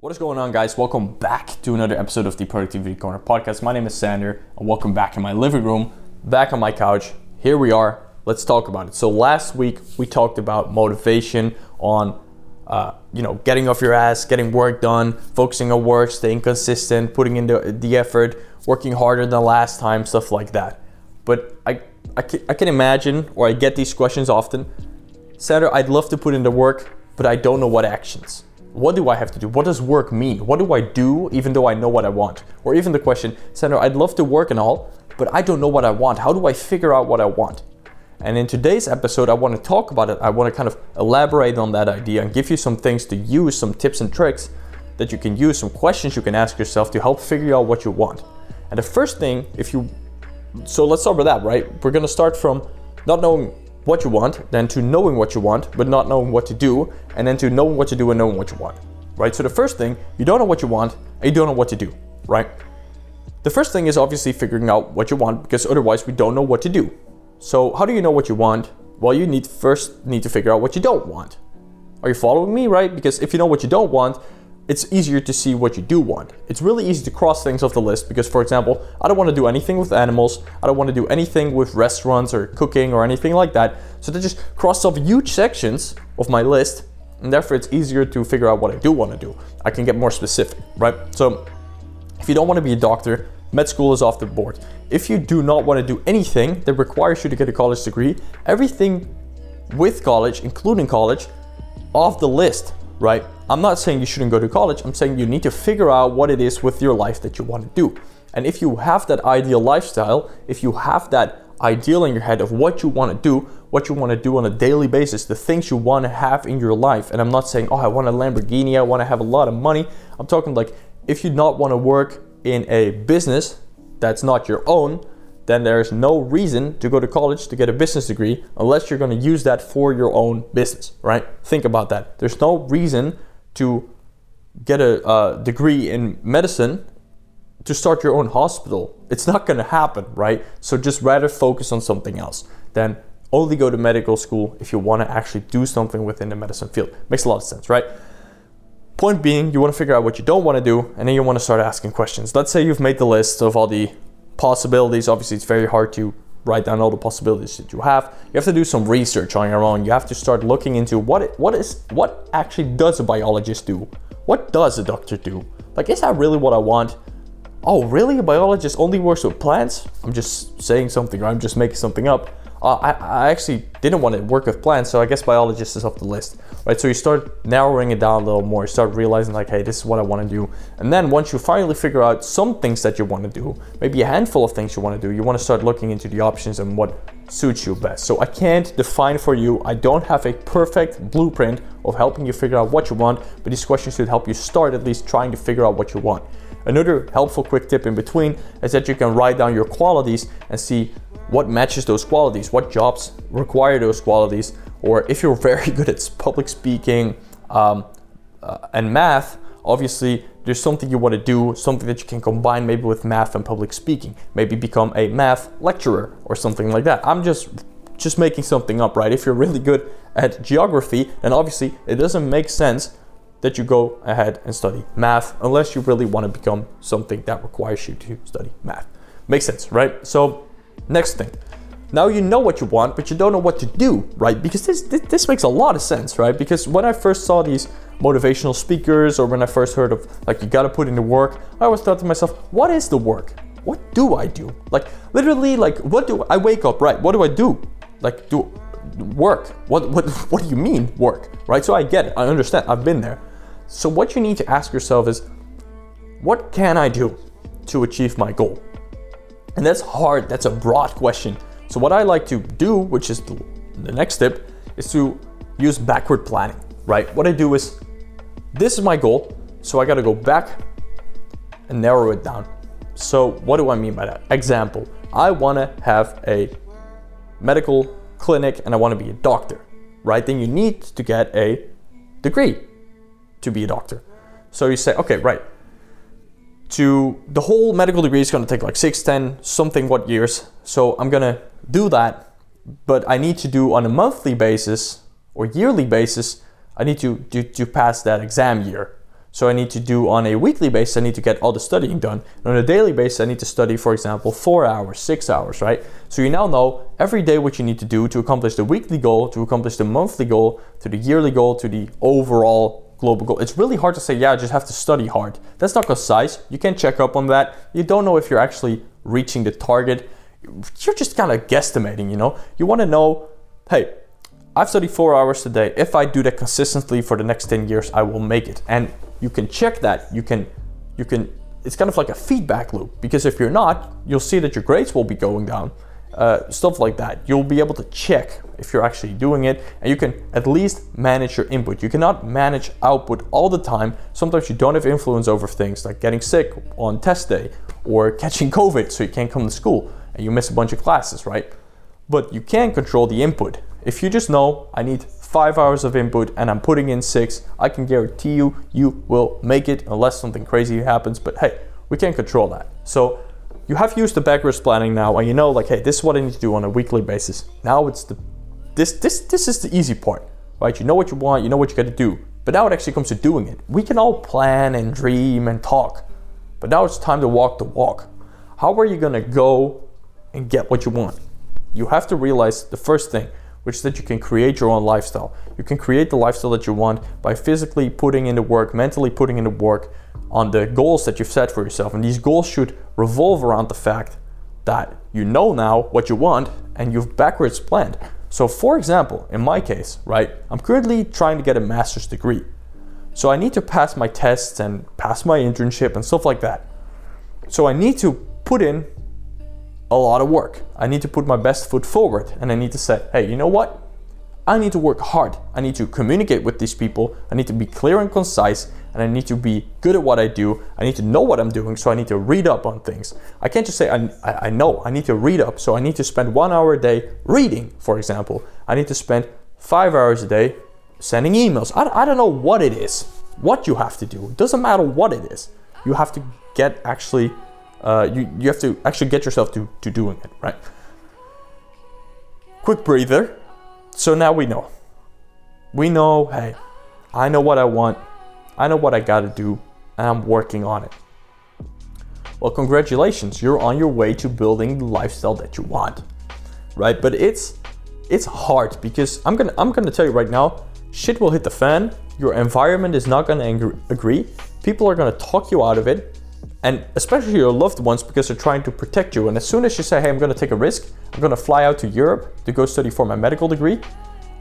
What is going on, guys? Welcome back to another episode of the Productivity Corner podcast. My name is Sander, and welcome back in my living room, back on my couch. Here we are. Let's talk about it. So last week we talked about motivation on, uh, you know, getting off your ass, getting work done, focusing on work, staying consistent, putting in the, the effort, working harder than last time, stuff like that. But I, I can, I can imagine, or I get these questions often. Sander, I'd love to put in the work, but I don't know what actions what do I have to do? What does work mean? What do I do even though I know what I want? Or even the question, Sander, I'd love to work and all, but I don't know what I want. How do I figure out what I want? And in today's episode, I want to talk about it. I want to kind of elaborate on that idea and give you some things to use, some tips and tricks that you can use, some questions you can ask yourself to help figure out what you want. And the first thing, if you, so let's start with that, right? We're going to start from not knowing what you want, then to knowing what you want, but not knowing what to do, and then to knowing what to do and knowing what you want, right? So the first thing, you don't know what you want, and you don't know what to do, right? The first thing is obviously figuring out what you want, because otherwise we don't know what to do. So how do you know what you want? Well, you need first need to figure out what you don't want. Are you following me, right? Because if you know what you don't want, it's easier to see what you do want. It's really easy to cross things off the list because, for example, I don't want to do anything with animals, I don't want to do anything with restaurants or cooking or anything like that. So that just crosses off huge sections of my list, and therefore it's easier to figure out what I do want to do. I can get more specific, right? So if you don't want to be a doctor, med school is off the board. If you do not want to do anything that requires you to get a college degree, everything with college, including college, off the list right? I'm not saying you shouldn't go to college. I'm saying you need to figure out what it is with your life that you want to do. And if you have that ideal lifestyle, if you have that ideal in your head of what you want to do, what you want to do on a daily basis, the things you want to have in your life. And I'm not saying, oh, I want a Lamborghini, I want to have a lot of money. I'm talking like if you not want to work in a business that's not your own, then there's no reason to go to college to get a business degree unless you're going to use that for your own business, right? Think about that. There's no reason to get a, a degree in medicine to start your own hospital. It's not going to happen, right? So just rather focus on something else than only go to medical school if you want to actually do something within the medicine field. Makes a lot of sense, right? Point being, you want to figure out what you don't want to do, and then you want to start asking questions. Let's say you've made the list of all the possibilities. Obviously, it's very hard to write down all the possibilities that you have. You have to do some research on your own. You have to start looking into what what is what actually does a biologist do? What does a doctor do? Like, is that really what I want? Oh, really? A biologist only works with plants? I'm just saying something, or I'm just making something up. Uh, I, I actually didn't want to work with plants, so I guess biologist is off the list, right? So you start narrowing it down a little more. You start realizing like, hey, this is what I want to do. And then once you finally figure out some things that you want to do, maybe a handful of things you want to do, you want to start looking into the options and what suits you best. So I can't define for you. I don't have a perfect blueprint of helping you figure out what you want, but these questions should help you start at least trying to figure out what you want. Another helpful quick tip in between is that you can write down your qualities and see what matches those qualities, what jobs require those qualities, or if you're very good at public speaking um, uh, and math, obviously there's something you want to do, something that you can combine maybe with math and public speaking. Maybe become a math lecturer or something like that. I'm just just making something up, right? If you're really good at geography, then obviously it doesn't make sense that you go ahead and study math unless you really want to become something that requires you to study math. Makes sense, right? So Next thing. Now you know what you want, but you don't know what to do, right? Because this, this, this makes a lot of sense, right? Because when I first saw these motivational speakers or when I first heard of like you gotta put in the work, I always thought to myself, what is the work? What do I do? Like literally, like what do I wake up, right? What do I do? Like do work. What what what do you mean work? Right? So I get it. I understand. I've been there. So what you need to ask yourself is what can I do to achieve my goal? And that's hard, that's a broad question. So, what I like to do, which is the, next step, is to use backward planning, right? What I do is this is my goal, so I gotta go back and narrow it down. So, what do I mean by that? Example, I wanna have a medical clinic and I wanna be a doctor, right? Then you need to get a degree to be a doctor. So, you say, okay, right, to the whole medical degree is going to take like six, ten, something what years. So I'm going to do that, but I need to do on a monthly basis or yearly basis. I need to, to, to pass that exam year. So I need to do on a weekly basis, I need to get all the studying done. And on a daily basis, I need to study, for example, four hours, six hours, right? So you now know every day what you need to do to accomplish the weekly goal, to accomplish the monthly goal, to the yearly goal, to the overall global goal. It's really hard to say, yeah, I just have to study hard. That's not concise. You can't check up on that. You don't know if you're actually reaching the target. You're just kind of guesstimating, you know? You want to know, hey, I've studied four hours a day. If I do that consistently for the next 10 years, I will make it. And you can check that. You can, you can, it's kind of like a feedback loop because if you're not, you'll see that your grades will be going down. Uh, stuff like that. You'll be able to check if you're actually doing it and you can at least manage your input. You cannot manage output all the time. Sometimes you don't have influence over things like getting sick on test day or catching COVID so you can't come to school and you miss a bunch of classes, right? But you can control the input. If you just know I need five hours of input and I'm putting in six, I can guarantee you, you will make it unless something crazy happens. But hey, we can't control that. So you have used the backwards planning now and you know like, hey, this is what I need to do on a weekly basis. Now it's the, this, this, this is the easy part, right? You know what you want, you know what you got to do. But now it actually comes to doing it. We can all plan and dream and talk, but now it's time to walk the walk. How are you gonna go and get what you want? You have to realize the first thing, which is that you can create your own lifestyle. You can create the lifestyle that you want by physically putting in the work, mentally putting in the work on the goals that you've set for yourself. And these goals should revolve around the fact that you know now what you want and you've backwards planned. So, for example, in my case, right, I'm currently trying to get a master's degree. So, I need to pass my tests and pass my internship and stuff like that. So, I need to put in a lot of work. I need to put my best foot forward and I need to say, hey, you know what? I need to work hard. I need to communicate with these people. I need to be clear and concise and I need to be good at what I do. I need to know what I'm doing, so I need to read up on things. I can't just say I, I, know, I need to read up. So I need to spend one hour a day reading, for example. I need to spend five hours a day sending emails. I, I don't know what it is, what you have to do. It doesn't matter what it is. You have to get actually uh, you, you have to actually get yourself to, to doing it, right? Quick breather. So now we know. We know, hey, I know what I want, I know what I gotta do, and I'm working on it. Well, congratulations, you're on your way to building the lifestyle that you want, right? But it's it's hard because I'm gonna I'm gonna tell you right now, shit will hit the fan. Your environment is not gonna agree. People are gonna talk you out of it and especially your loved ones because they're trying to protect you. And as soon as you say, hey, I'm to take a risk, I'm to fly out to Europe to go study for my medical degree,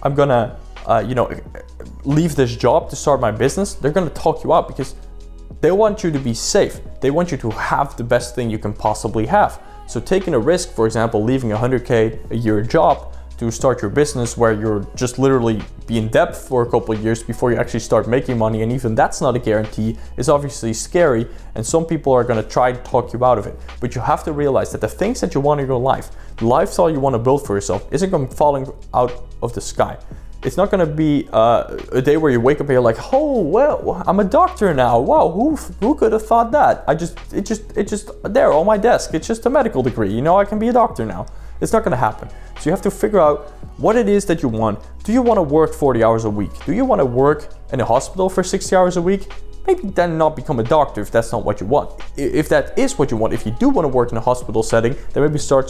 I'm to, uh, you know, leave this job to start my business, they're to talk you out because they want you to be safe. They want you to have the best thing you can possibly have. So taking a risk, for example, leaving a 100K a year job to start your business where you're just literally be in debt for a couple of years before you actually start making money. And even that's not a guarantee. Is obviously scary and some people are going to try to talk you out of it. But you have to realize that the things that you want in your life the lifestyle you want to build for yourself isn't going to falling out of the sky. It's not going to be uh, a day where you wake up and you're like oh well i'm a doctor now. Wow who, who could have thought that? I just it just it just there on my desk. It's just a medical degree. You know i can be a doctor now it's not to happen. So you have to figure out what it is that you want. Do you want to work 40 hours a week? Do you want to work in a hospital for 60 hours a week? Maybe then not become a doctor if that's not what you want. If that is what you want, if you do want to work in a hospital setting, then maybe start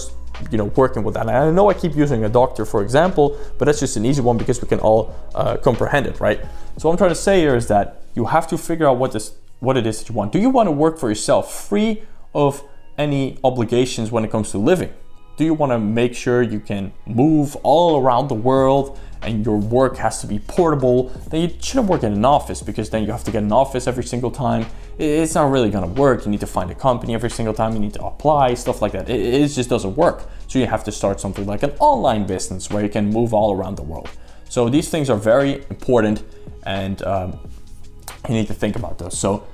you know working with that. And I know I keep using a doctor for example, but that's just an easy one because we can all uh, comprehend it, right? So what I'm trying to say here is that you have to figure out what this what it is that you want. Do you want to work for yourself, free of any obligations when it comes to living? Do you want to make sure you can move all around the world and your work has to be portable? Then you shouldn't work in an office because then you have to get an office every single time. It's not really going to work. You need to find a company every single time. You need to apply, stuff like that. It, just doesn't work. So you have to start something like an online business where you can move all around the world. So these things are very important and um, you need to think about those. So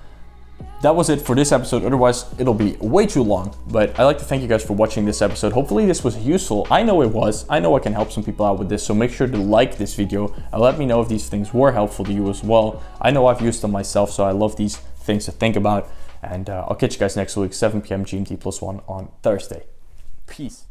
that was it for this episode. Otherwise, it'll be way too long. But I'd like to thank you guys for watching this episode. Hopefully, this was useful. I know it was. I know I can help some people out with this. So make sure to like this video and let me know if these things were helpful to you as well. I know I've used them myself, so I love these things to think about. And uh, I'll catch you guys next week, 7 p.m. GMT plus one on Thursday. Peace.